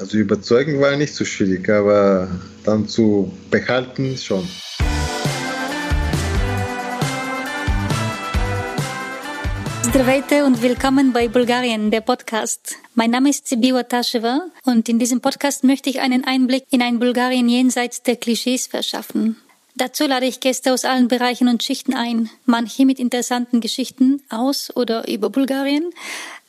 Also überzeugen war nicht so schwierig, aber dann zu behalten schon. Здравейте und willkommen bei Bulgarien, der Podcast. Mein Name ist Sibiwa Tasheva und in diesem Podcast möchte ich einen Einblick in ein Bulgarien jenseits der Klischees verschaffen. Dazu lade ich Gäste aus allen Bereichen und Schichten ein, manche mit interessanten Geschichten aus oder über Bulgarien,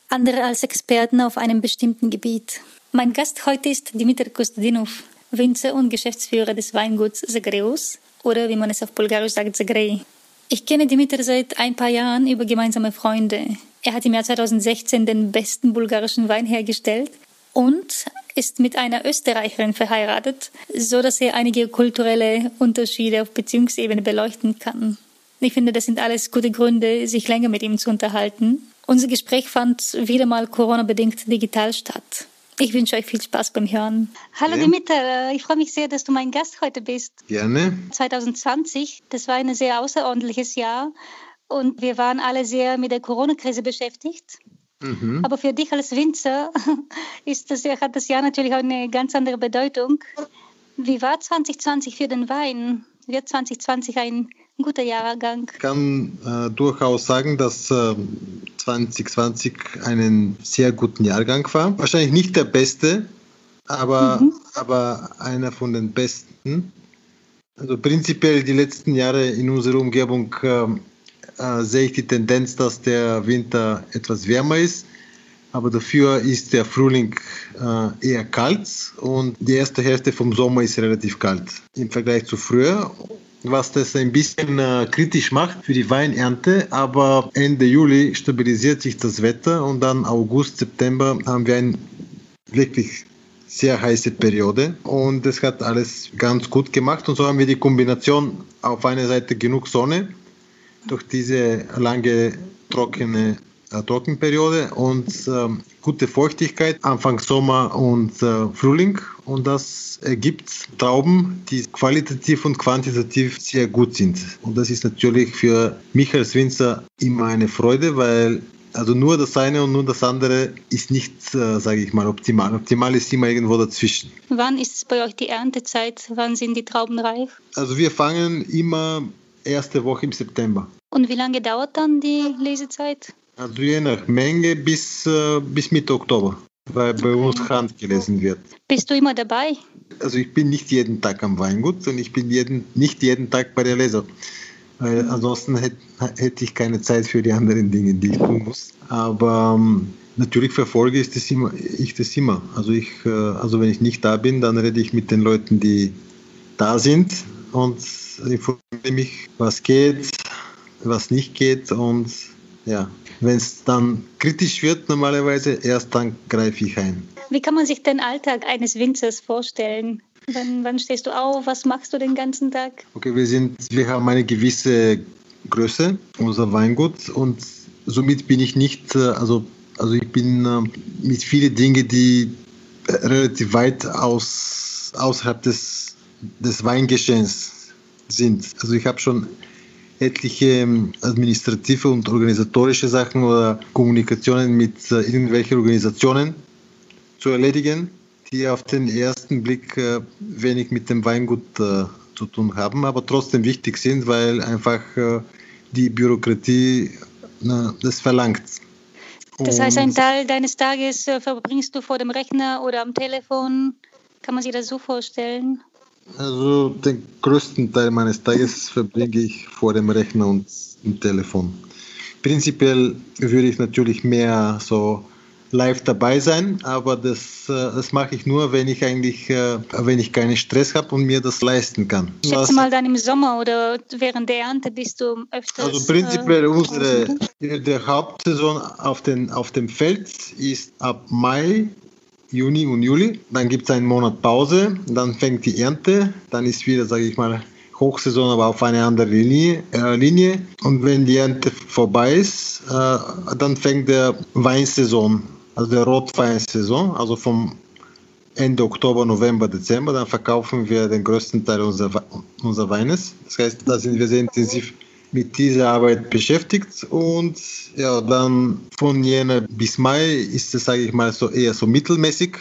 andere als Experten auf einem bestimmten Gebiet. Mein Gast heute ist Dimitar Kostadinov, Winzer und Geschäftsführer des Weinguts Zagreus oder wie man es auf Bulgarisch sagt, Zagrei. Ich kenne Dimitar seit ein paar Jahren über gemeinsame Freunde. Er hat im Jahr 2016 den besten bulgarischen Wein hergestellt und ist mit einer Österreicherin verheiratet, so dass er einige kulturelle Unterschiede auf Beziehungsebene beleuchten kann. Ich finde, das sind alles gute Gründe, sich länger mit ihm zu unterhalten. Unser Gespräch fand wieder mal Corona-bedingt digital statt. Ich wünsche euch viel Spaß beim Hören. Hallo ja. Dimitar, ich freue mich sehr, dass du mein Gast heute bist. Gerne. 2020, das war ein sehr außerordentliches Jahr und wir waren alle sehr mit der Corona-Krise beschäftigt. Mhm. Aber für dich als Winzer ist das, hat das Jahr natürlich auch eine ganz andere Bedeutung. Wie war 2020 für den Wein? Wird 2020 ein guter Jahrgang? Ich kann äh, durchaus sagen, dass äh, 2020 einen sehr guten Jahrgang war. Wahrscheinlich nicht der beste, aber, mhm. aber einer von den besten. Also prinzipiell die letzten Jahre in unserer Umgebung äh, äh, sehe ich die Tendenz, dass der Winter etwas wärmer ist, aber dafür ist der Frühling äh, eher kalt und die erste Hälfte vom Sommer ist relativ kalt im Vergleich zu früher. Was das ein bisschen äh, kritisch macht für die Weinernte, aber Ende Juli stabilisiert sich das Wetter und dann August, September haben wir eine wirklich sehr heiße Periode und das hat alles ganz gut gemacht und so haben wir die Kombination auf einer Seite genug Sonne durch diese lange trockene Trockenperiode und äh, gute Feuchtigkeit Anfang Sommer und äh, Frühling und das ergibt Trauben, die qualitativ und quantitativ sehr gut sind. Und das ist natürlich für mich als Winzer immer eine Freude, weil also nur das eine und nur das andere ist nicht, äh, sage ich mal, optimal. Optimal ist immer irgendwo dazwischen. Wann ist bei euch die Erntezeit? Wann sind die Trauben reif? Also wir fangen immer erste Woche im September. Und wie lange dauert dann die Lesezeit? Also je nach Menge bis, äh, bis Mitte Oktober, weil bei uns handgelesen wird. Bist du immer dabei? Also ich bin nicht jeden Tag am Weingut und ich bin jeden, nicht jeden Tag bei der Leser. Weil ansonsten hätte, hätte ich keine Zeit für die anderen Dinge, die ich tun muss. Aber ähm, natürlich verfolge ich das immer. Ich das immer. Also, ich, äh, also wenn ich nicht da bin, dann rede ich mit den Leuten, die da sind und informiere mich, was geht, was nicht geht und ja, wenn es dann kritisch wird, normalerweise erst dann greife ich ein. Wie kann man sich den Alltag eines Winzers vorstellen? Wann, wann stehst du auf? Was machst du den ganzen Tag? Okay, wir, sind, wir haben eine gewisse Größe, unser Weingut, und somit bin ich nicht, äh, also, also ich bin äh, mit vielen Dingen, die relativ weit aus, außerhalb des, des Weingeschehens sind. Also ich habe schon etliche ähm, administrative und organisatorische Sachen oder Kommunikationen mit äh, irgendwelchen Organisationen zu erledigen, die auf den ersten Blick äh, wenig mit dem Weingut äh, zu tun haben, aber trotzdem wichtig sind, weil einfach die Bürokratie das verlangt. Das heißt, ein Teil deines Tages verbringst du vor dem Rechner oder am Telefon. Kann man sich das so vorstellen? Also den größten Teil meines Tages verbringe ich vor dem Rechner und im Telefon. Prinzipiell würde ich natürlich mehr so live dabei sein, aber das, äh, das mache ich nur, wenn ich eigentlich, äh, wenn ich keinen Stress habe und mir das leisten kann. Ich schätze mal dann im Sommer oder während der Ernte bist du öfters. Also prinzipiell äh, unsere der Hauptsaison auf, den, auf dem Feld ist ab Mai Juni und Juli. Dann gibt es einen Monat Pause, dann fängt die Ernte, dann ist wieder, sage ich mal, Hochsaison, aber auf eine andere Linie. Äh, Linie. Und wenn die Ernte vorbei ist, äh, dann fängt der Weinsaison, also der Rotweinsaison, also vom Ende Oktober, November, Dezember. Dann verkaufen wir den größten Teil unserer, unserer Weines. Das heißt, da sind wir sehr intensiv mit dieser Arbeit beschäftigt und ja, dann von Jänner bis Mai ist es, sage ich mal, so eher so mittelmäßig.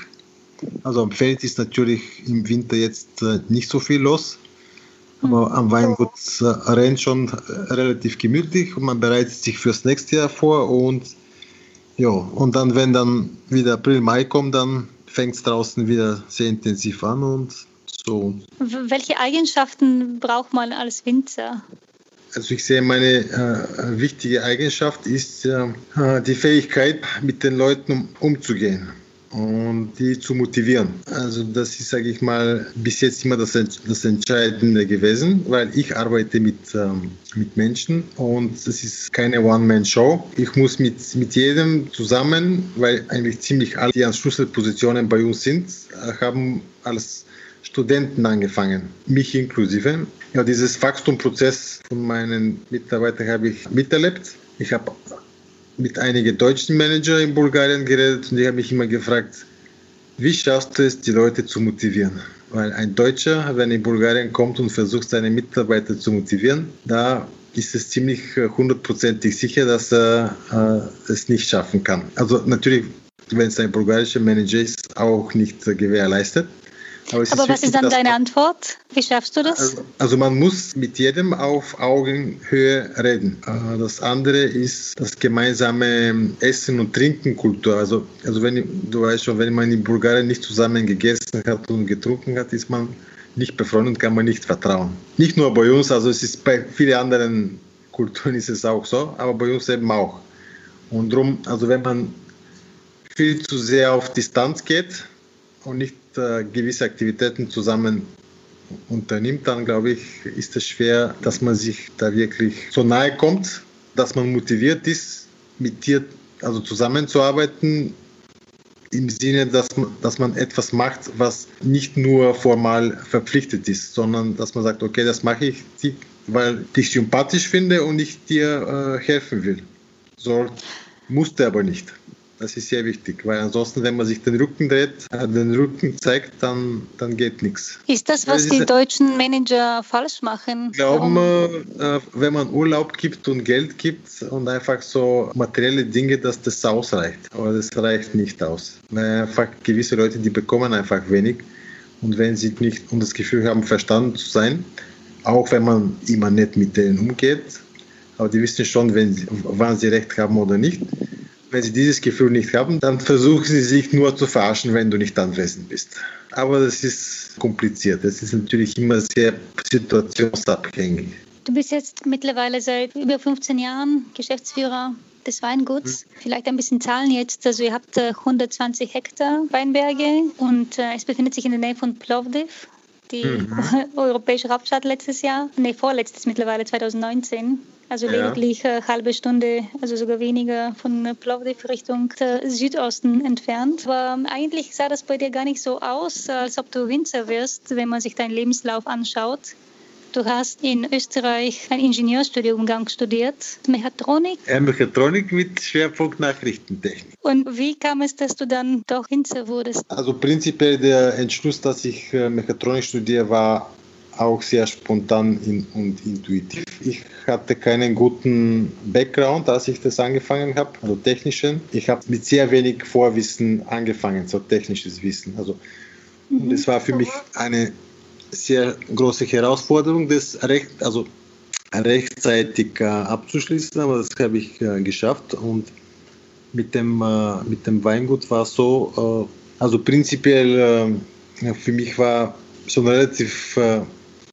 Also am Feld ist natürlich im Winter jetzt äh, nicht so viel los. Aber mhm. am Weingut äh, rennt schon relativ gemütlich und man bereitet sich fürs nächste Jahr vor und ja, und dann, wenn dann wieder April, Mai kommt, dann fängt es draußen wieder sehr intensiv an und so. Welche Eigenschaften braucht man als Winzer? Also ich sehe, meine äh, wichtige Eigenschaft ist äh, die Fähigkeit, mit den Leuten um, umzugehen und die zu motivieren. Also das ist, sage ich mal, bis jetzt immer das, das Entscheidende gewesen, weil ich arbeite mit, ähm, mit Menschen und es ist keine One-Man-Show. Ich muss mit, mit jedem zusammen, weil eigentlich ziemlich alle, die an Schlüsselpositionen bei uns sind, äh, haben als Studenten angefangen, mich inklusive. Ja, dieses Wachstumprozess von meinen Mitarbeitern habe ich miterlebt. Ich habe mit einigen deutschen Managern in Bulgarien geredet und die haben mich immer gefragt, wie schaffst du es, die Leute zu motivieren? Weil ein Deutscher, wenn er in Bulgarien kommt und versucht, seine Mitarbeiter zu motivieren, da ist es ziemlich hundertprozentig sicher, dass er äh, es nicht schaffen kann. Also natürlich, wenn es ein bulgarischer Manager ist, auch nicht äh, gewährleistet. Aber, Aber was ist dann deine Antwort? Wie schaffst du das? Also, also, man muss mit jedem auf Augenhöhe reden. Äh, das andere ist das gemeinsame Essen und Trinken Kultur. Also, also wenn du weißt schon, wenn man in Bulgarien nicht zusammen gegessen hat und getrunken hat, ist man nicht befreundet, kann man nicht vertrauen. Nicht nur bei uns, also es ist bei vielen anderen Kulturen ist es auch so, aber bei uns eben auch. Und darum, also wenn man viel zu sehr auf Distanz geht und nicht äh, gewisse Aktivitäten zusammen unternimmt, dann glaube ich, ist es schwer, dass man sich da wirklich so nahe kommt, dass man motiviert ist, mit dir also zusammenzuarbeiten, im Sinne, dass man, dass man etwas macht, was nicht nur formal verpflichtet ist, sondern dass man sagt, okay, das mache ich, weil ich dich sympathisch finde und ich dir äh, helfen will. Soll, musste aber nicht. Das ist sehr wichtig, weil ansonsten, wenn man sich den Rücken dreht, äh, den Rücken zeigt, dann, dann geht nichts. Ist das, was das die deutschen Manager falsch machen? Ich glaube, äh, wenn man Urlaub gibt und Geld gibt und einfach so materielle Dinge, dass das ausreicht. Aber das reicht nicht aus. Weil einfach gewisse Leute, die bekommen einfach wenig. Und wenn sie nicht und das Gefühl haben, verstanden zu sein, auch wenn man immer nicht mit denen umgeht, aber die wissen schon, wenn sie, wann sie recht haben oder nicht wenn sie dieses Gefühl nicht haben, dann versuchen sie sich nur zu verarschen, wenn du nicht anwesend bist. Aber das ist kompliziert. Das ist natürlich immer sehr situationsabhängig. Du bist jetzt mittlerweile seit über 15 Jahren Geschäftsführer des Weinguts. Hm. Vielleicht ein bisschen Zahlen jetzt. Also ihr habt 120 äh, Hektar Weinberge und äh, es befindet sich in der Nähe von Plovdiv, die mhm. europäische Hauptstadt letztes Jahr. Nee, vorletztes mittlerweile 2019 also lediglich eine halbe Stunde, also sogar weniger von Plovdiv Richtung Südosten entfernt. Aber eigentlich sah das bei dir gar nicht so aus, als ob du Winzer wirst, wenn man sich deinen Lebenslauf anschaut. Du hast in Österreich ein Ingenieurstudium studiert, Mechatronik. Mechatronik mit Schwerpunkt Nachrichtentechnik. Und wie kam es, dass du dann doch Winzer wurdest? Also prinzipiell der Entschluss, dass ich äh, Mechatronik studiere, war auch sehr spontan und intuitiv. Ich hatte keinen guten Background, als ich das angefangen habe, also technischen. Ich habe mit sehr wenig Vorwissen angefangen, so technisches Wissen. Also, mhm. Und es war für mich eine sehr große Herausforderung, das recht, also rechtzeitig äh, abzuschließen, aber das habe ich äh, geschafft. Und mit dem, äh, mit dem Weingut war es so, äh, also prinzipiell äh, für mich war schon relativ äh,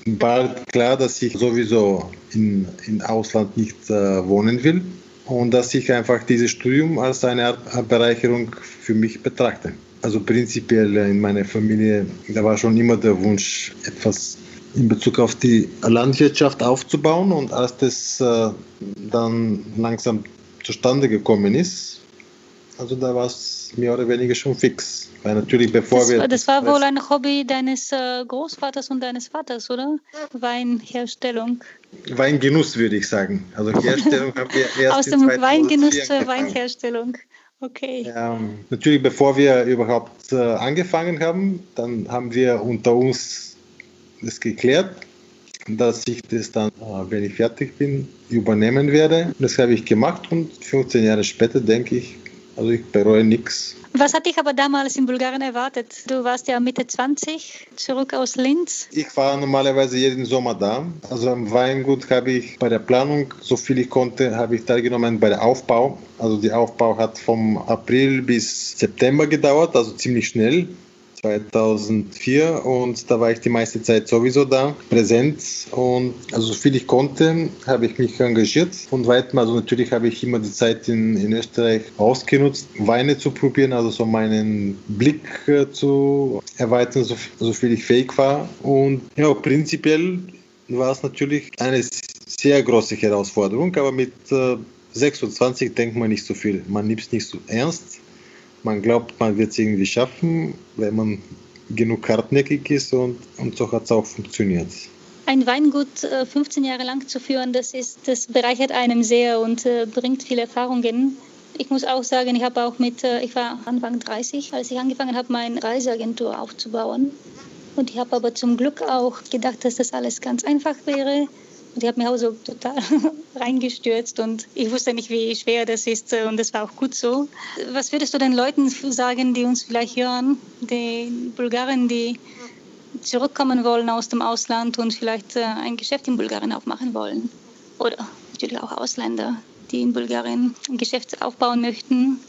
bald klar, dass ich sowieso in, in Ausland nicht wohnen will und dass ich einfach dieses Studium als eine Art Bereicherung für mich betrachte. Also prinzipiell in meiner Familie, da war schon immer der Wunsch, etwas in Bezug auf die Landwirtschaft aufzubauen und als das äh, dann langsam zustande gekommen ist, also da war es mehr oder weniger schon fix. Weil natürlich bevor das, wir. Das war wohl ein Hobby deines äh, Großvaters und deines Vaters, oder? Weinherstellung. Weingenuss würde ich sagen. Also Herstellung haben wir erst Aus dem Weingenuss zur Weinherstellung. Okay. Ja, natürlich, bevor wir überhaupt äh, angefangen haben, dann haben wir unter uns das geklärt, dass ich das dann, äh, wenn ich fertig bin, übernehmen werde. Das habe ich gemacht und 15 Jahre später denke ich, Also ich bereue nichts. Was hat dich aber damals in Bulgarien erwartet? Du warst ja Mitte 20, zurück aus Linz. Ich war normalerweise jeden Sommer da. Also am Weingut habe ich bei der Planung, so viel ich konnte, habe ich teilgenommen bei der Aufbau. Also der Aufbau hat vom April bis September gedauert, also ziemlich schnell. 2004 und da war ich die meiste Zeit sowieso da, präsent. Und also so viel ich konnte, habe ich mich engagiert. Und weiter, also natürlich habe ich immer die Zeit in, in Österreich ausgenutzt, Weine zu probieren, also so meinen Blick äh, zu erweitern, so, so viel ich fähig war. Und ja, prinzipiell war es natürlich eine sehr große Herausforderung, aber mit äh, 26 denkt man nicht so viel, man nimmt es nicht so ernst man glaubt, man wird es irgendwie schaffen, wenn man genug hartnäckig ist und, und so hat es auch funktioniert. Ein Weingut 15 äh, Jahre lang zu führen, das, ist, das bereichert einem sehr und äh, bringt viele Erfahrungen. Ich muss auch sagen, ich habe auch mit, äh, ich war Anfang 30, als ich angefangen habe, meine Reiseagentur aufzubauen. Und ich habe aber zum Glück auch gedacht, dass das alles ganz einfach wäre und ich habe mich auch so total reingestürzt und ich wusste nicht, wie schwer das ist und das war auch gut so. Was würdest du den Leuten sagen, die uns vielleicht hören, die Bulgaren, die zurückkommen wollen aus dem Ausland und vielleicht äh, ein Geschäft in Bulgarien aufmachen wollen? Oder natürlich auch Ausländer, die in Bulgarien ein Geschäft aufbauen möchten.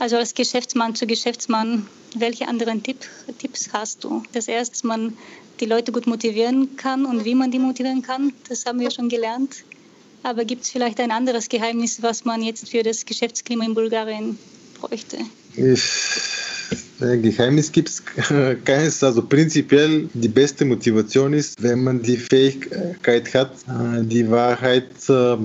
Also als Geschäftsmann zu Geschäftsmann, welche anderen Tipp, Tipps hast du? Das erste, dass man die Leute gut motivieren kann und wie man die motivieren kann, das haben wir schon gelernt. Aber gibt es vielleicht ein anderes Geheimnis, was man jetzt für das Geschäftsklima in Bulgarien bräuchte? Ich, Geheimnis gibt es keines. Also prinzipiell die beste Motivation ist, wenn man die Fähigkeit hat, äh, die Wahrheit äh,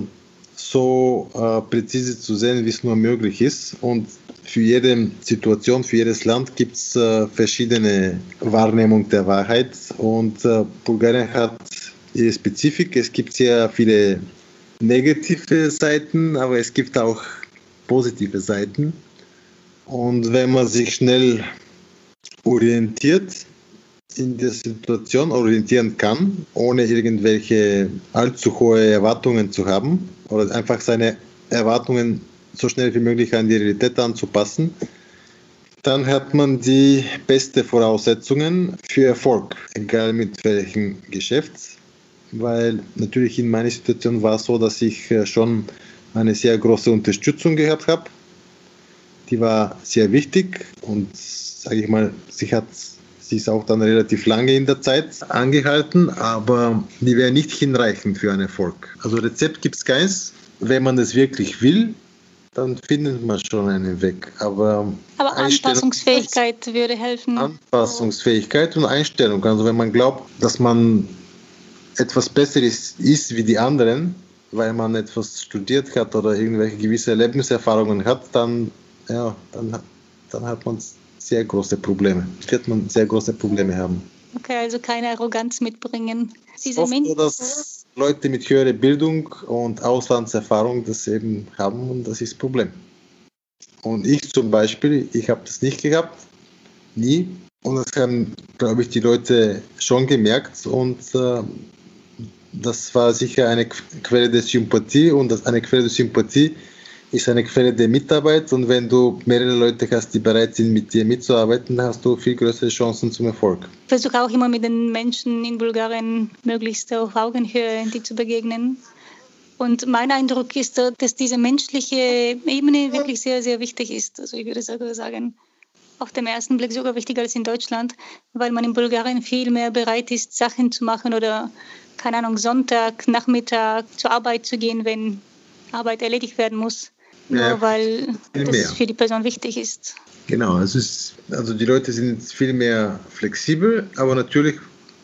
so äh, präzise zu sehen, wie es nur möglich ist. Und für jede Situation, für jedes Land gibt es äh, verschiedene Wahrnehmungen der Wahrheit und äh, Bulgarien hat ihre Spezifik. Es gibt sehr viele negative Seiten, aber es gibt auch positive Seiten. Und wenn man sich schnell orientiert in der Situation, orientieren kann, ohne irgendwelche allzu hohe Erwartungen zu haben oder einfach seine Erwartungen so schnell wie möglich an die Realität anzupassen, dann hat man die beste Voraussetzungen für Erfolg, egal mit welchem Geschäft. Weil natürlich in meiner Situation war es so, dass ich äh, schon eine sehr große Unterstützung gehabt habe. Die war sehr wichtig und sage ich mal, sie hat sie ist auch dann relativ lange in der Zeit angehalten, aber die wäre nicht hinreichend für einen Erfolg. Also Rezept gibt es keins. Wenn man es wirklich will, dann findet man schon einen Weg. Aber, Aber Anpassungsfähigkeit würde helfen. Anpassungsfähigkeit und Einstellung. Also wenn man glaubt, dass man etwas Besseres ist wie die anderen, weil man etwas studiert hat oder irgendwelche gewisse Lebenserfahrungen hat, dann, ja, dann, dann hat man sehr große Probleme. Wird man sehr große Probleme haben. Okay, also keine Arroganz mitbringen. Diese Oft, dass Leute mit höherer Bildung und Auslandserfahrung das eben haben und das ist das Problem. Und ich zum Beispiel, ich habe das nicht gehabt, nie. Und das haben, glaube ich, die Leute schon gemerkt und äh, das war sicher eine Quelle der Sympathie und das eine Quelle der Sympathie ist eine Quelle der Mitarbeit und wenn du mehrere Leute hast, die bereit sind, mit dir mitzuarbeiten, hast du viel größere Chancen zum Erfolg. Ich versuche auch immer mit den Menschen in Bulgarien möglichst auf Augenhöhe die zu begegnen. Und mein Eindruck ist, dass diese menschliche Ebene wirklich sehr, sehr wichtig ist. Also ich würde sogar sagen, auf den ersten Blick sogar wichtiger als in Deutschland, weil man in Bulgarien viel mehr bereit ist, Sachen zu machen oder, keine Ahnung, Sonntag, Nachmittag zur Arbeit zu gehen, wenn Arbeit erledigt werden muss nur ja, weil das für die Person wichtig ist. Genau, es ist, also die Leute sind viel mehr flexibel, aber natürlich,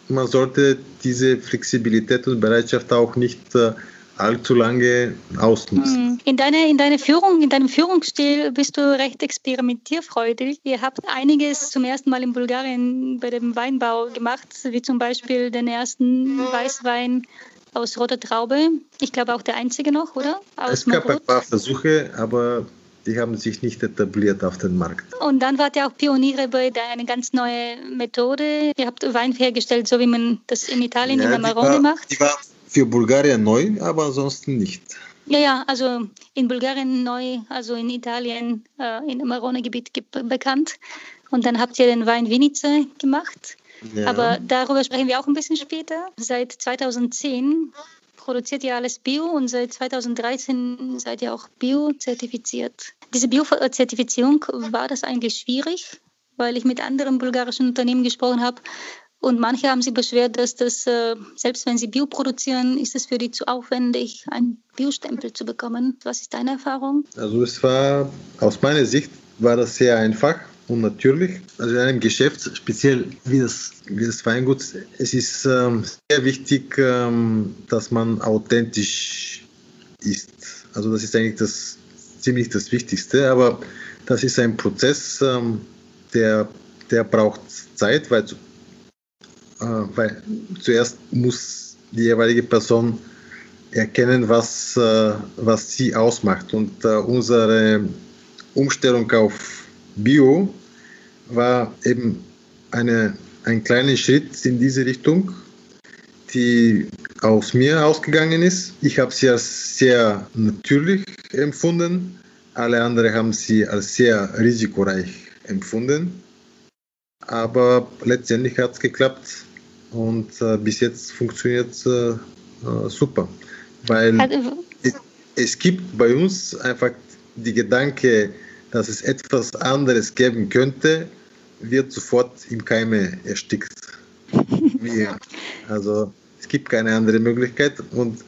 man sollte diese Flexibilität und Bereitschaft auch nicht äh, allzu lange ausnutzen. Hm. In, deiner, in deiner Führung, in deinem Führungsstil bist du recht experimentierfreudig. Ihr habt einiges zum ersten Mal in Bulgarien bei dem Weinbau gemacht, wie zum Beispiel den ersten Weißwein aus roter Traube. Ich glaube auch der einzige noch, oder? Aus es gab Marot. ein paar Versuche, aber die haben sich nicht etabliert auf dem Markt. Und dann wart ihr auch Pioniere bei eine ganz neue Methode. Ihr habt Wein hergestellt, so wie man das in Italien ja, in Amarone macht. Die war für Bulgarien neu, aber ansonsten nicht. Ja, ja, also in Bulgarien neu, also in Italien, äh, in Marone-Gebiet bekannt. Und dann habt ihr den Wein Vinice gemacht. Ja. Aber darüber sprechen wir auch ein bisschen später. Seit 2010 produziert ihr alles Bio und seit 2013 seid ihr auch Bio-zertifiziert. Diese Bio-Zertifizierung, war das eigentlich schwierig? Weil ich mit anderen bulgarischen Unternehmen gesprochen habe, und manche haben sich beschwert, dass das, äh, selbst wenn sie Bio produzieren, ist es für die zu aufwendig, einen Biostempel zu bekommen. Was ist deine Erfahrung? Also es war, aus meiner Sicht, war das sehr einfach und natürlich. Also in einem Geschäft, speziell wie das, wie das Weingut, es ist ähm, sehr wichtig, ähm, dass man authentisch ist. Also das ist eigentlich das, ziemlich das Wichtigste, aber das ist ein Prozess, ähm, der, der braucht Zeit, weil äh, weil zuerst muss die jeweilige Person erkennen, was, äh, was sie ausmacht. Und äh, unsere Umstellung auf Bio war eben eine, ein kleiner Schritt in diese Richtung, die aus mir ausgegangen ist. Ich habe sie als sehr natürlich empfunden. Alle anderen haben sie als sehr risikoreich empfunden. Aber letztendlich hat es geklappt. Und äh, bis jetzt funktioniert es äh, äh, super, weil es, es gibt bei uns einfach die Gedanke, dass es etwas anderes geben könnte, wird sofort im Keime erstickt. Wir. Also es gibt keine andere Möglichkeit und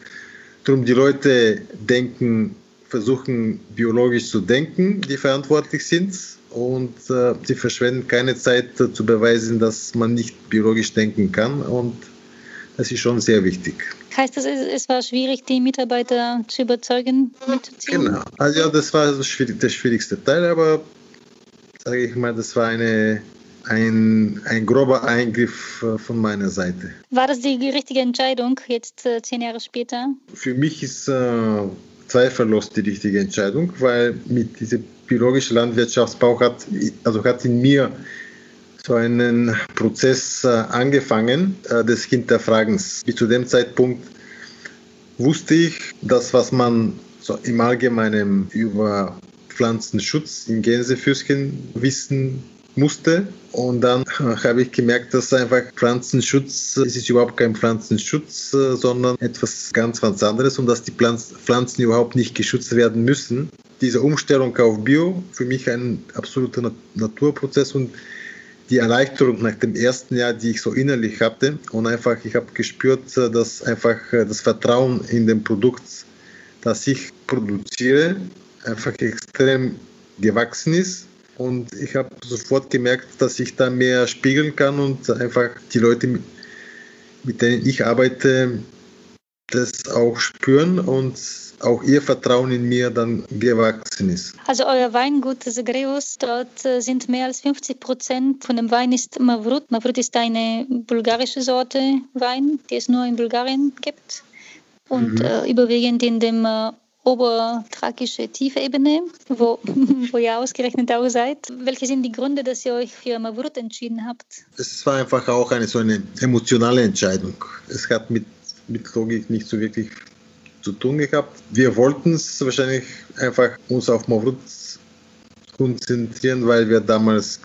darum die Leute denken, versuchen biologisch zu denken, die verantwortlich sind und äh, sie verschwenden keine Zeit äh, zu beweisen, dass man nicht biologisch denken kann und das ist schon sehr wichtig. Heißt das, es war schwierig, die Mitarbeiter zu überzeugen, mitzuziehen? Genau, also ja, das war das der schwierigste Teil, aber sage ich mal, das war eine, ein, ein grober Eingriff äh, von meiner Seite. War das die richtige Entscheidung, jetzt äh, zehn Jahre später? Für mich ist äh, zweifellos die richtige Entscheidung, weil mit diesem biologische Landwirtschaftsbau hat, also hat in mir so einen Prozess äh, angefangen äh, des Hinterfragens. Bis zu dem Zeitpunkt wusste ich, dass was man so im Allgemeinen über Pflanzenschutz in Gänsefüßchen wissen musste. Und dann habe ich gemerkt, dass einfach Pflanzenschutz, es ist überhaupt kein Pflanzenschutz, äh, sondern etwas ganz, ganz anderes und dass die Pflanzen überhaupt nicht geschützt werden müssen. Diese Umstellung auf Bio, für mich ein absoluter Naturprozess und die Erleichterung nach dem ersten Jahr, die ich so innerlich hatte und einfach, ich habe gespürt, äh, dass einfach äh, das Vertrauen in dem Produkt, das ich produziere, einfach extrem gewachsen ist. Und ich habe sofort gemerkt, dass ich da mehr spiegeln kann und einfach die Leute, mit denen ich arbeite, das auch spüren und auch ihr Vertrauen in mir dann gewachsen ist. Also euer Weingut Zagreus, dort äh, sind mehr als 50 Prozent von dem Wein ist Mavrut. Mavrut ist eine bulgarische Sorte Wein, die es nur in Bulgarien gibt und mhm. äh, überwiegend in dem äh, oberthrakische Tiefebene, wo, wo ihr ausgerechnet auch seid. Welche sind die Gründe, dass ihr euch für Mavrut entschieden habt? Es war einfach auch eine so eine emotionale Entscheidung. Es hat mit, mit Logik nicht so wirklich zu tun gehabt. Wir wollten es wahrscheinlich einfach uns auf Mavrut konzentrieren, weil wir damals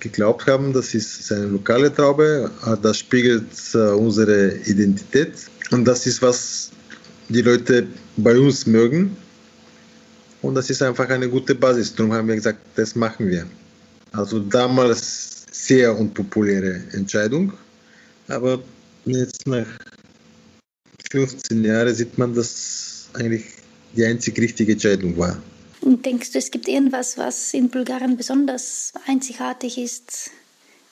geglaubt haben, das ist eine lokale Traube, das spiegelt äh, unsere Identität und das ist was die Leute bei uns mögen. Und das ist einfach eine gute Basis. Darum haben wir gesagt, das machen wir. Also damals sehr unpopuläre Entscheidung. Aber jetzt nach 15 Jahren sieht man, dass eigentlich die einzig richtige Entscheidung war. Und denkst du, es gibt irgendwas, was in Bulgarien besonders einzigartig ist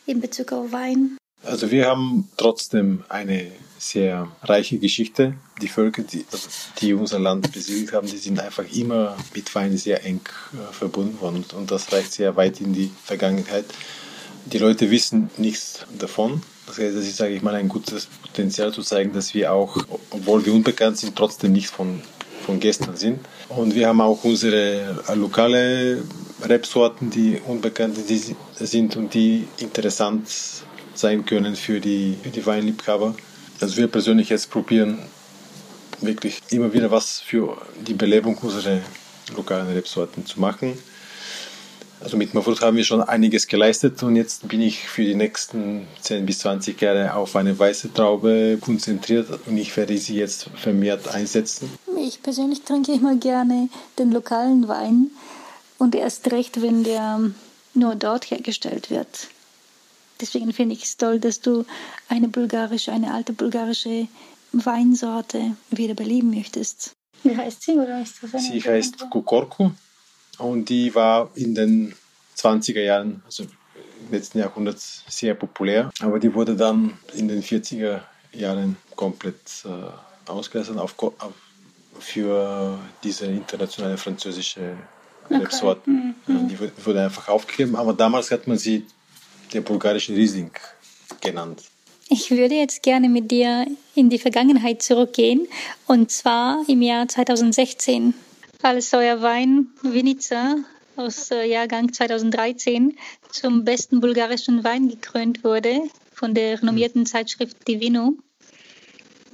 in Bezug auf Wein? Also wir haben trotzdem eine sehr reiche Geschichte. Die Völker, die, also die unser Land besiedelt haben, die sind einfach immer mit Wein sehr eng äh, verbunden worden und das reicht sehr weit in die Vergangenheit. Die Leute wissen nichts davon. Das heißt, das ist, sage ich mal, ein gutes Potenzial zu zeigen, dass wir auch, obwohl wir unbekannt sind, trotzdem nicht von, von gestern sind. Und wir haben auch unsere äh, lokale Rebsorten, die unbekannt sind und die interessant sein können für die, für die Weinliebhaber. Also wir persönlich jetzt probieren wirklich immer wieder was für die Belebung unserer lokalen Rebsorten zu machen. Also mit Mafrut haben wir schon einiges geleistet und jetzt bin ich für die nächsten 10 bis 20 Jahre auf eine weiße Traube konzentriert und ich werde sie jetzt vermehrt einsetzen. Ich persönlich trinke immer gerne den lokalen Wein und erst recht, wenn der nur dort hergestellt wird. Deswegen finde ich es toll, dass du eine bulgarische, eine alte bulgarische Weinsorte wieder beleben möchtest. Wie heißt sie? Oder ist das sie heißt Kukorku und die war in den 20er Jahren, also im letzten Jahrhundert, sehr populär. Aber die wurde dann in den 40er Jahren komplett äh, ausgelassen auf, auf, für diese internationale französische Rebsorten. Okay. Mhm. Die wurde einfach aufgegeben, aber damals hat man sie der bulgarische Riesling genannt. Ich würde jetzt gerne mit dir in die Vergangenheit zurückgehen und zwar im Jahr 2016, als euer Wein Vinica aus äh, Jahrgang 2013 zum besten bulgarischen Wein gekrönt wurde von der renommierten Zeitschrift Divino.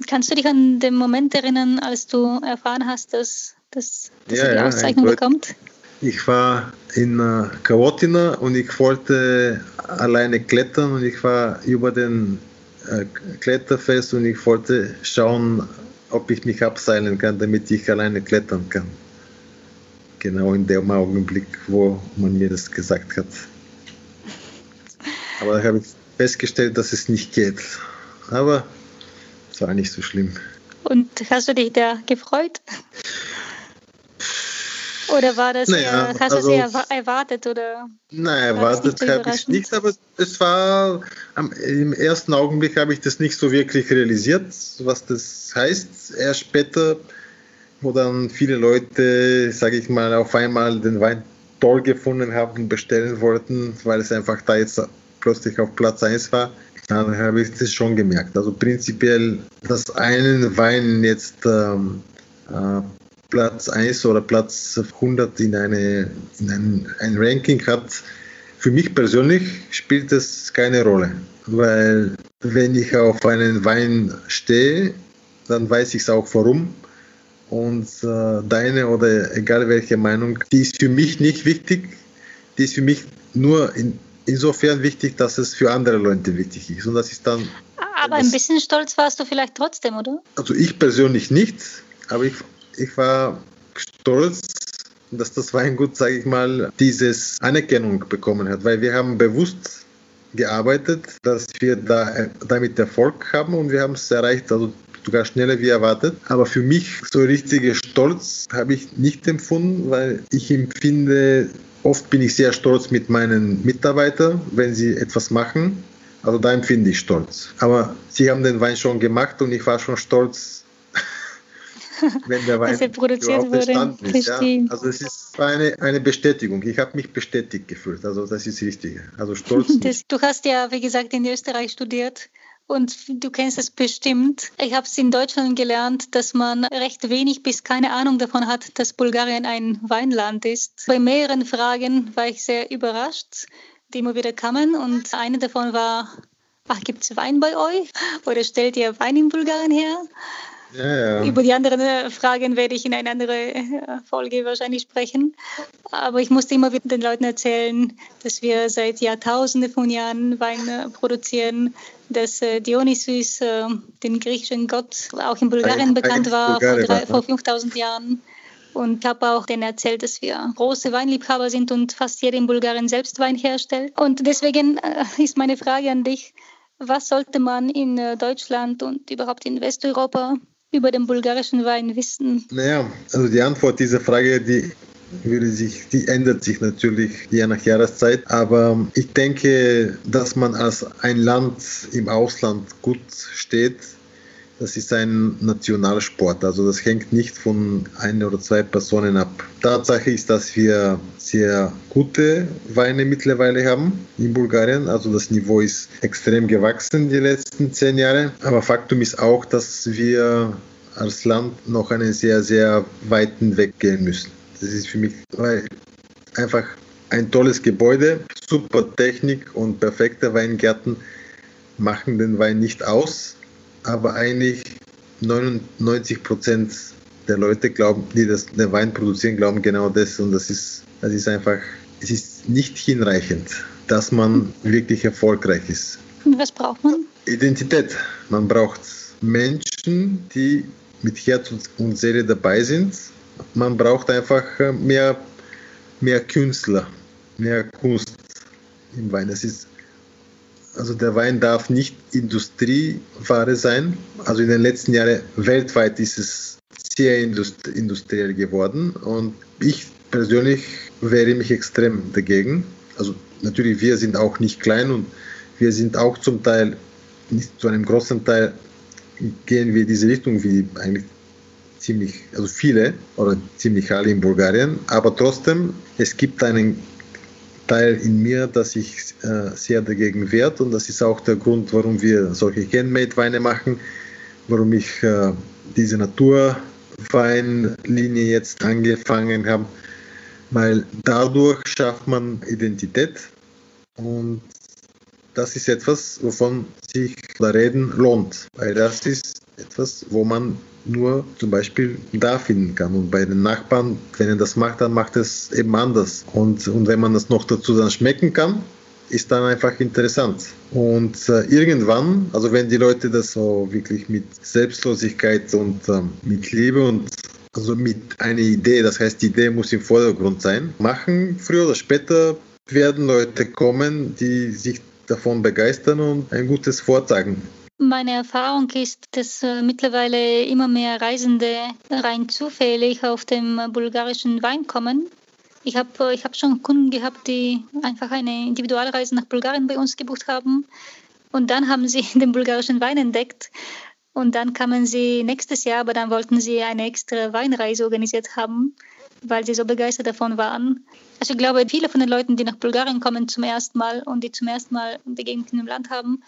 Kannst du dich an den Moment erinnern, als du erfahren hast, dass, dass, dass ja, die ja, Auszeichnung bekommt? Ich war in äh, Kawotina und ich wollte alleine klettern und ich war über den äh, Kletterfest und ich wollte schauen, ob ich mich abseilen kann, damit ich alleine klettern kann. Genau in dem Augenblick, wo man mir das gesagt hat. Aber da habe ich festgestellt, dass es nicht geht. Aber es war nicht so schlimm. Und hast du dich da gefreut? Oder war das naja, eher, hast also, du es eher erwartet? Oder nein, erwartet habe ich nicht, aber es war am, im ersten Augenblick habe ich das nicht so wirklich realisiert, was das heißt. Erst später, wo dann viele Leute, sage ich mal, auf einmal den Wein toll gefunden haben und bestellen wollten, weil es einfach da jetzt plötzlich auf Platz 1 war, dann habe ich das schon gemerkt. Also prinzipiell, dass einen Wein jetzt ähm, äh, Platz 1 oder Platz 100 in, eine, in ein, ein Ranking hat, für mich persönlich spielt das keine Rolle. Weil wenn ich auf einen Wein stehe, dann weiß ich es auch warum. Und äh, deine oder egal welche Meinung, die ist für mich nicht wichtig. Die ist für mich nur in, insofern wichtig, dass es für andere Leute wichtig ist. Und das ist dann. Aber ein bisschen stolz warst du vielleicht trotzdem, oder? Also ich persönlich nicht, aber ich ich war stolz, dass das Weingut, sage ich mal, dieses Anerkennung bekommen hat, weil wir haben bewusst gearbeitet, dass wir da damit Erfolg haben und wir haben es erreicht, also sogar schneller wie erwartet. Aber für mich so richtige Stolz habe ich nicht empfunden, weil ich empfinde, oft bin ich sehr stolz mit meinen Mitarbeitern, wenn sie etwas machen. Also da empfinde ich Stolz. Aber sie haben den Wein schon gemacht und ich war schon stolz, wenn der Wein er produziert wurde. Ist, ja. Also es ist eine, eine Bestätigung. Ich habe mich bestätigt gefühlt. Also das ist richtig. Also stolz. Das, du hast ja, wie gesagt, in Österreich studiert. Und du kennst es bestimmt. Ich habe es in Deutschland gelernt, dass man recht wenig bis keine Ahnung davon hat, dass Bulgarien ein Weinland ist. Bei mehreren Fragen war ich sehr überrascht, die immer wieder kamen. Und eine davon war, ach, gibt es Wein bei euch? Oder stellt ihr Wein in Bulgarien her? Ja, ja. Über die anderen äh, Fragen werde ich in einer anderen äh, Folge wahrscheinlich sprechen. Aber ich musste immer wieder den Leuten erzählen, dass wir seit Jahrtausenden von Jahren Wein äh, produzieren, dass Dionysus, den griechischen Gott, auch in Bulgarien bekannt war, vor, drei, vor 5000 Jahren. Und ich habe auch denen erzählt, dass wir große Weinliebhaber sind und fast jeder in Bulgarien selbst Wein herstellt. Und deswegen ist meine Frage an dich, was sollte man in Deutschland und überhaupt in Westeuropa über den bulgarischen Wein wissen? Naja, also die Antwort dieser Frage, die würde sich, die ändert sich natürlich je nach Jahreszeit. Aber ich denke, dass man als ein Land im Ausland gut steht, das ist ein Nationalsport. Also das hängt nicht von ein oder zwei Personen ab. Tatsache ist, dass wir sehr gute Weine mittlerweile haben in Bulgarien. Also das Niveau ist extrem gewachsen die letzten zehn Jahre. Aber Faktum ist auch, dass wir als Land noch einen sehr, sehr weiten Weg gehen müssen. Das ist für mich einfach ein tolles Gebäude, super Technik und perfekte Weingärten machen den Wein nicht aus aber eigentlich 99 Prozent der Leute glauben, die das, den Wein produzieren, glauben genau das und das ist, das ist einfach, es ist nicht hinreichend, dass man wirklich erfolgreich ist. Und was braucht man? Identität. Man braucht Menschen, die mit Herz und Seele dabei sind. Man braucht einfach äh, mehr, mehr Künstler, mehr Kunst im Wein. Das ist, also der Wein darf nicht Industrieware sein. Also in den letzten Jahren weltweit ist es sehr industriell geworden und ich persönlich wehre mich extrem dagegen. Also natürlich, wir sind auch nicht klein und wir sind auch zum Teil, nicht zu einem großen Teil, gehen wir diese Richtung wie eigentlich ziemlich, also viele oder ziemlich alle in Bulgarien. Aber trotzdem, es gibt einen Teil in mir, dass ich äh, sehr dagegen wehrt. Und das ist auch der Grund, warum wir solche Handmade-Weine machen, warum ich äh, diese Naturweinlinie jetzt angefangen habe, weil dadurch schafft man Identität. Und das ist etwas, wovon sich reden lohnt, weil das ist etwas, wo man nur zum Beispiel da finden kann. Und bei den Nachbarn, wenn er das macht, dann macht es eben anders. Und, und wenn man das noch dazu dann schmecken kann, ist dann einfach interessant. Und äh, irgendwann, also wenn die Leute das so wirklich mit Selbstlosigkeit und äh, mit Liebe und also mit einer Idee, das heißt, die Idee muss im Vordergrund sein, machen, früher oder später werden Leute kommen, die sich davon begeistern und ein gutes Wort sagen. Meine Erfahrung ist, dass äh, mittlerweile immer mehr Reisende rein zufällig auf den bulgarischen Wein kommen. Ich habe äh, ich hab schon Kunden gehabt, die einfach eine Individualreise nach Bulgarien bei uns gebucht haben. Und dann haben sie den bulgarischen Wein entdeckt. Und dann kamen sie nächstes Jahr, aber dann wollten sie eine extra Weinreise organisiert haben weil sie so begeistert davon waren. Also ich glaube, viele von den Leuten, die nach Bulgarien kommen zum ersten Mal und die zum ersten Mal die Gegend im Land haben,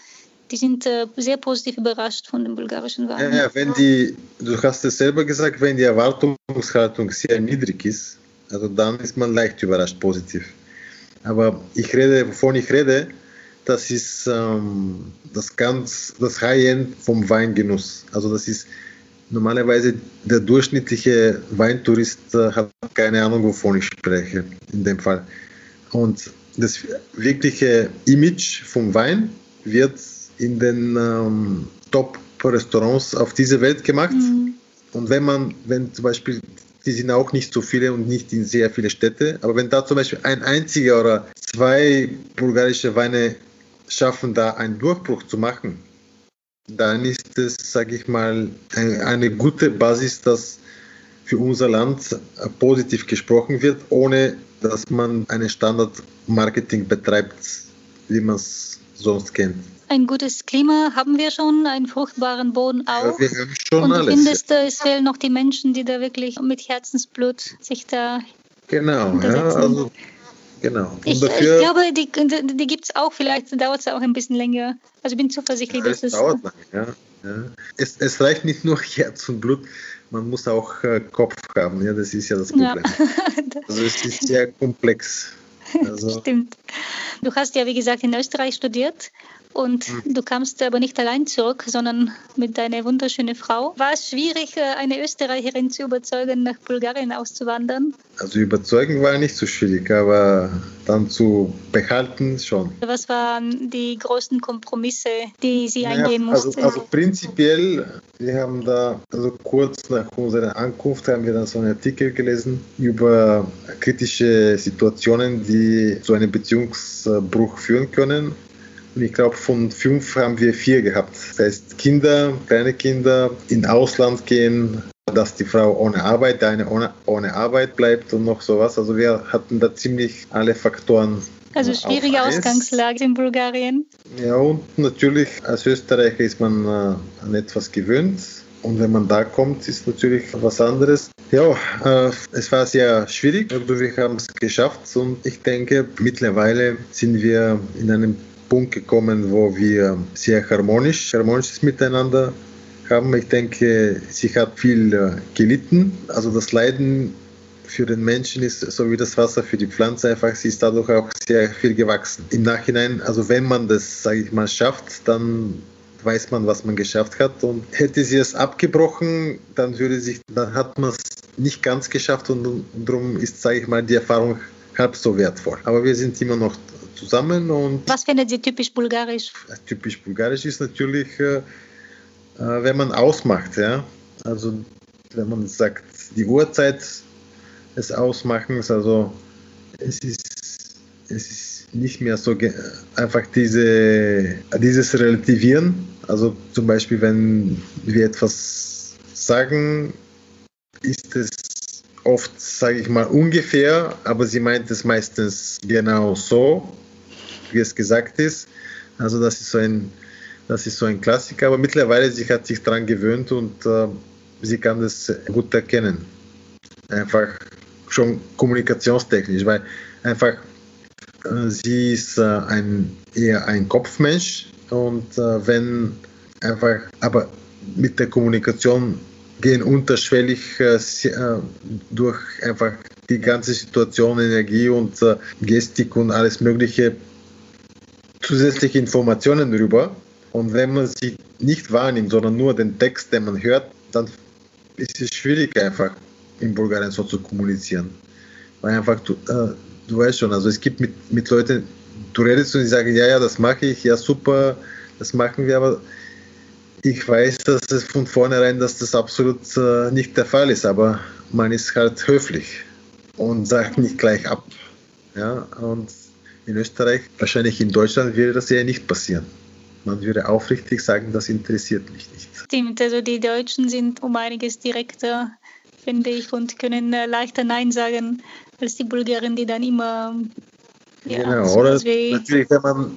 die sind äh, sehr positiv überrascht von dem bulgarischen. Ja, ja, wenn die, du hast es selber gesagt, wenn die Erwartungshaltung sehr niedrig ist, also dann ist man leicht überrascht positiv. Aber ich rede, wovon ich rede, das ist ähm, das ganz, das High-End vom Weingenuss. Also das ist Normalerweise der durchschnittliche Weintourist äh, hat keine Ahnung, wovon ich spreche, in dem Fall. Und das wirkliche Image vom Wein wird in den ähm, Top-Restaurants auf dieser Welt gemacht. Mhm. Und wenn man, wenn zum Beispiel, die sind auch nicht so viele und nicht in sehr viele Städte, aber wenn da zum Beispiel ein einziger oder zwei bulgarische Weine schaffen, da einen Durchbruch zu machen, dann ist es, sage ich mal, eine, gute Basis, dass für unser Land positiv gesprochen wird, ohne dass man eine Standardmarketing betreibt, wie man es sonst kennt. Ein gutes Klima haben wir schon, einen fruchtbaren Boden auch. Ja, wir haben schon Und alles. findest, es fehlen noch die Menschen, die da wirklich mit Herzensblut sich da Genau, ja, also Genau. Ich, ich, glaube, die, die, die gibt es auch. Vielleicht dauert es auch ein bisschen länger. Also ich bin zuversichtlich, ja, dass es. dauert lange, ja. ja. Es, es, reicht nicht nur Herz und Blut, man muss auch äh, Kopf haben. Ja, das ist ja das Problem. Ja. also es ist sehr komplex. Also, Stimmt. Du hast ja, wie gesagt, in Österreich studiert und hm. du kamst aber nicht allein zurück, sondern mit deiner wunderschönen Frau. War es schwierig, äh, eine Österreicherin zu überzeugen, nach Bulgarien auszuwandern? Also überzeugen war nicht so schwierig, aber dann zu behalten schon. Was waren die größten Kompromisse, die Sie naja, eingehen also, mussten? Also, also prinzipiell, wir haben da, also kurz nach unserer Ankunft haben wir dann so einen Artikel gelesen über kritische Situationen, die zu einem Beziehungsbruch führen können. Und ich glaube, von fünf haben wir vier gehabt. Das heißt, Kinder, kleine Kinder, in Ausland gehen, dass die Frau ohne Arbeit, der eine ohne, ohne Arbeit bleibt und noch sowas. Also wir hatten da ziemlich alle Faktoren. Also schwierige Ausgangslage in Bulgarien. Ja, und natürlich als Österreicher ist man äh, an etwas gewöhnt. Und wenn man da kommt, ist natürlich was anderes. Ja, äh, es war sehr schwierig, aber wir haben es geschafft und ich denke, mittlerweile sind wir in einem Punkt gekommen, wo wir sehr harmonisch, harmonisches Miteinander haben. Ich denke, sie hat viel äh, gelitten. Also das Leiden für den Menschen ist so wie das Wasser für die Pflanze einfach, sie ist dadurch auch sehr viel gewachsen. Im Nachhinein, also wenn man das, sage ich mal, schafft, dann weiß man, was man geschafft hat. Und hätte sie es abgebrochen, dann würde sich, dann hat man es nicht ganz geschafft und, darum ist, sage ich mal, die Erfahrung halb so wertvoll. Aber wir sind immer noch zusammen und. Was findet Sie typisch bulgarisch? Typisch bulgarisch ist natürlich, äh, äh, wenn man ausmacht, ja. Also wenn man sagt, die Uhrzeit des Ausmachens, also es ist, es ist nicht mehr so einfach diese, dieses Relativieren. Also zum Beispiel, wenn wir etwas sagen, ist es oft, sage ich mal, ungefähr, aber sie meint es meistens genau so, wie es gesagt ist. Also das ist so ein, das ist so ein Klassiker, aber mittlerweile sie hat sich daran gewöhnt und äh, sie kann das gut erkennen. Einfach schon kommunikationstechnisch, weil einfach äh, sie ist äh, ein, eher ein Kopfmensch und äh, wenn einfach, aber mit der Kommunikation gehen unterschwellig äh, äh, durch einfach die ganze Situation, Energie und Gestik und alles Mögliche zusätzliche Informationen rüber. Und wenn man sie nicht wahrnimmt, sondern nur den Text, den man hört, dann ist es schwierig einfach in Bulgarien so zu kommunizieren. Weil einfach, du, äh, du weißt schon, also es gibt mit, mit Leuten, du redest und die sagen, ja, ja, das mache ich, ja, super, das machen wir, aber ich weiß, dass es von vornherein, dass das absolut äh, nicht der Fall ist, aber man ist halt höflich und sagt nicht gleich ab. Ja, und in Österreich, wahrscheinlich in Deutschland, würde das ja nicht passieren. Man würde aufrichtig sagen, das interessiert mich nicht. Stimmt, also die Deutschen sind um einiges direkter, finde ich, und können äh, leichter Nein sagen als die Bulgaren, die dann immer. Ja, genau, oder natürlich, wenn man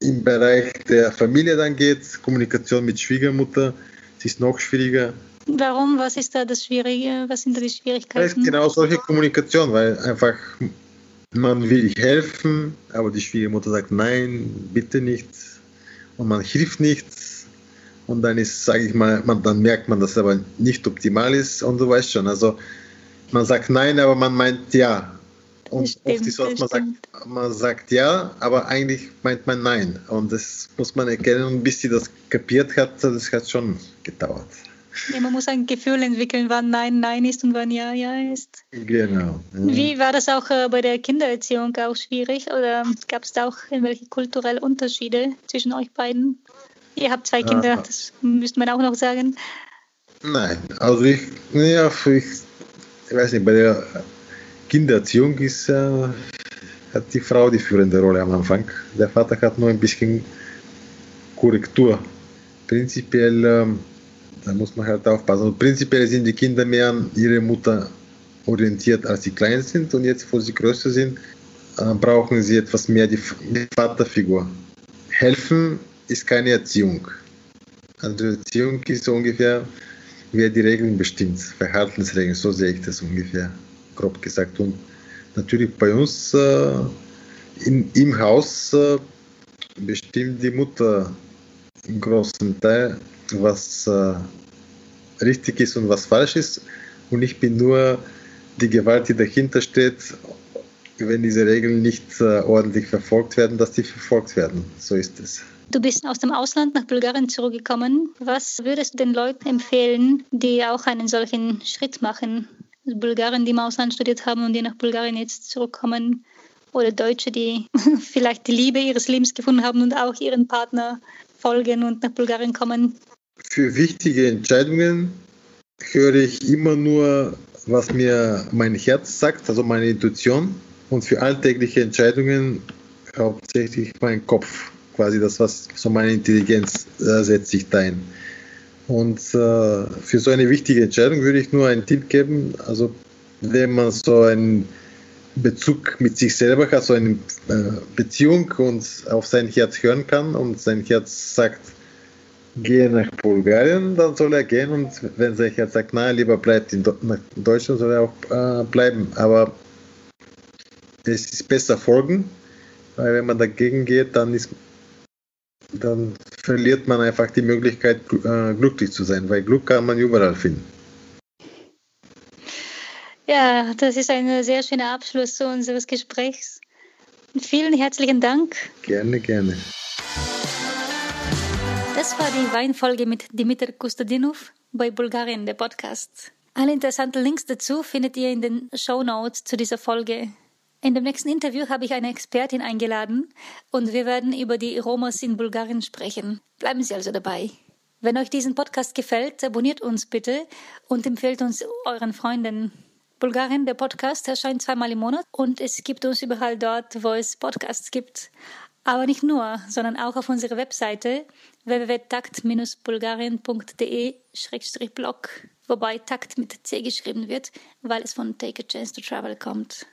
im Bereich der Familie dann geht, Kommunikation mit Schwiegermutter, es ist noch schwieriger. Warum? Was ist da das Schwierige? Was sind da die Schwierigkeiten? Genau solche Kommunikation, weil einfach man will helfen, aber die Schwiegermutter sagt nein, bitte nicht und man hilft nicht und dann ist, sage ich mal, man, dann merkt man, dass es aber nicht optimal ist und du weißt schon, also man sagt nein, aber man meint ja und stimmt, oft ist so, dass man sagt, man sagt ja, aber eigentlich meint man nein. Und das muss man erkennen. Und bis sie das kapiert hat, das hat schon gedauert. Ja, man muss ein Gefühl entwickeln, wann Nein Nein ist und wann Ja Ja ist. Genau. Ja. Wie war das auch äh, bei der Kindererziehung auch schwierig? Oder gab es da auch irgendwelche kulturellen Unterschiede zwischen euch beiden? Ihr habt zwei Kinder, ah. das müsste man auch noch sagen. Nein, also ich, ja, ich, ich weiß nicht, bei der Kindererziehung ist, äh, hat die Frau die führende Rolle am Anfang. Der Vater hat nur ein bisschen Korrektur. Prinzipiell, äh, da muss man halt aufpassen. Und prinzipiell sind die Kinder mehr an ihre Mutter orientiert, als sie klein sind. Und jetzt, wo sie größer sind, äh, brauchen sie etwas mehr die, die Vaterfigur. Helfen ist keine Erziehung. Also Erziehung ist so ungefähr, wer die Regeln bestimmt, Verhaltensregeln, so sehe ich das ungefähr grob gesagt. Und natürlich bei uns äh, in, im Haus äh, bestimmt die Mutter im großen Teil, was äh, richtig ist und was falsch ist. Und ich bin nur die Gewalt, die dahinter steht, wenn diese Regeln nicht äh, ordentlich verfolgt werden, dass die verfolgt werden. So ist es. Du bist aus dem Ausland nach Bulgarien zurückgekommen. Was würdest du den Leuten empfehlen, die auch einen solchen Schritt machen? Bulgaren, die im Ausland studiert haben und die nach Bulgarien jetzt zurückkommen oder Deutsche, die vielleicht die Liebe ihres Lebens gefunden haben und auch ihren Partner folgen und nach Bulgarien kommen? Für wichtige Entscheidungen höre ich immer nur, was mir mein Herz sagt, also meine Intuition. Und für alltägliche Entscheidungen hauptsächlich mein Kopf, quasi das, was so meine Intelligenz äh, setzt sich da ein. Und äh, für so eine wichtige Entscheidung würde ich nur einen Tipp geben. Also wenn man so einen Bezug mit sich selber hat, so eine äh, Beziehung und auf sein Herz hören kann und sein Herz sagt, gehe nach Bulgarien, dann soll er gehen und wenn sein Herz sagt, nein, lieber bleibt in, Deutschland, soll er auch äh, bleiben. Aber es ist besser folgen, weil wenn man dagegen geht, dann ist dann verliert man einfach die Möglichkeit, äh, glücklich zu sein, weil Glück kann man überall finden. Ja, das ist ein sehr schöner Abschluss unseres Gesprächs. Vielen herzlichen Dank. Gerne, gerne. Das war die Weinfolge mit Dimitar Kustadinov bei Bulgarien, der Podcast. Alle interessanten Links dazu findet ihr in den Show Notes zu dieser Folge. In dem nächsten Interview habe ich eine Expertin eingeladen und wir werden über die Romas in Bulgarien sprechen. Bleiben Sie also dabei. Wenn euch diesen Podcast gefällt, abonniert uns bitte und empfehlt uns euren Freunden. Bulgarien, der Podcast, erscheint zweimal im Monat und es gibt uns überall dort, wo es Podcasts gibt. Aber nicht nur, sondern auch auf unserer Webseite www.takt-bulgarien.de-blog, wobei Takt mit C geschrieben wird, weil es von Take a Chance to Travel kommt.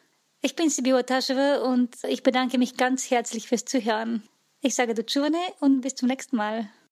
Ich bin Sibiwa Taschewa und ich bedanke mich ganz herzlich fürs Zuhören. Ich sage Dutschune und bis zum nächsten Mal.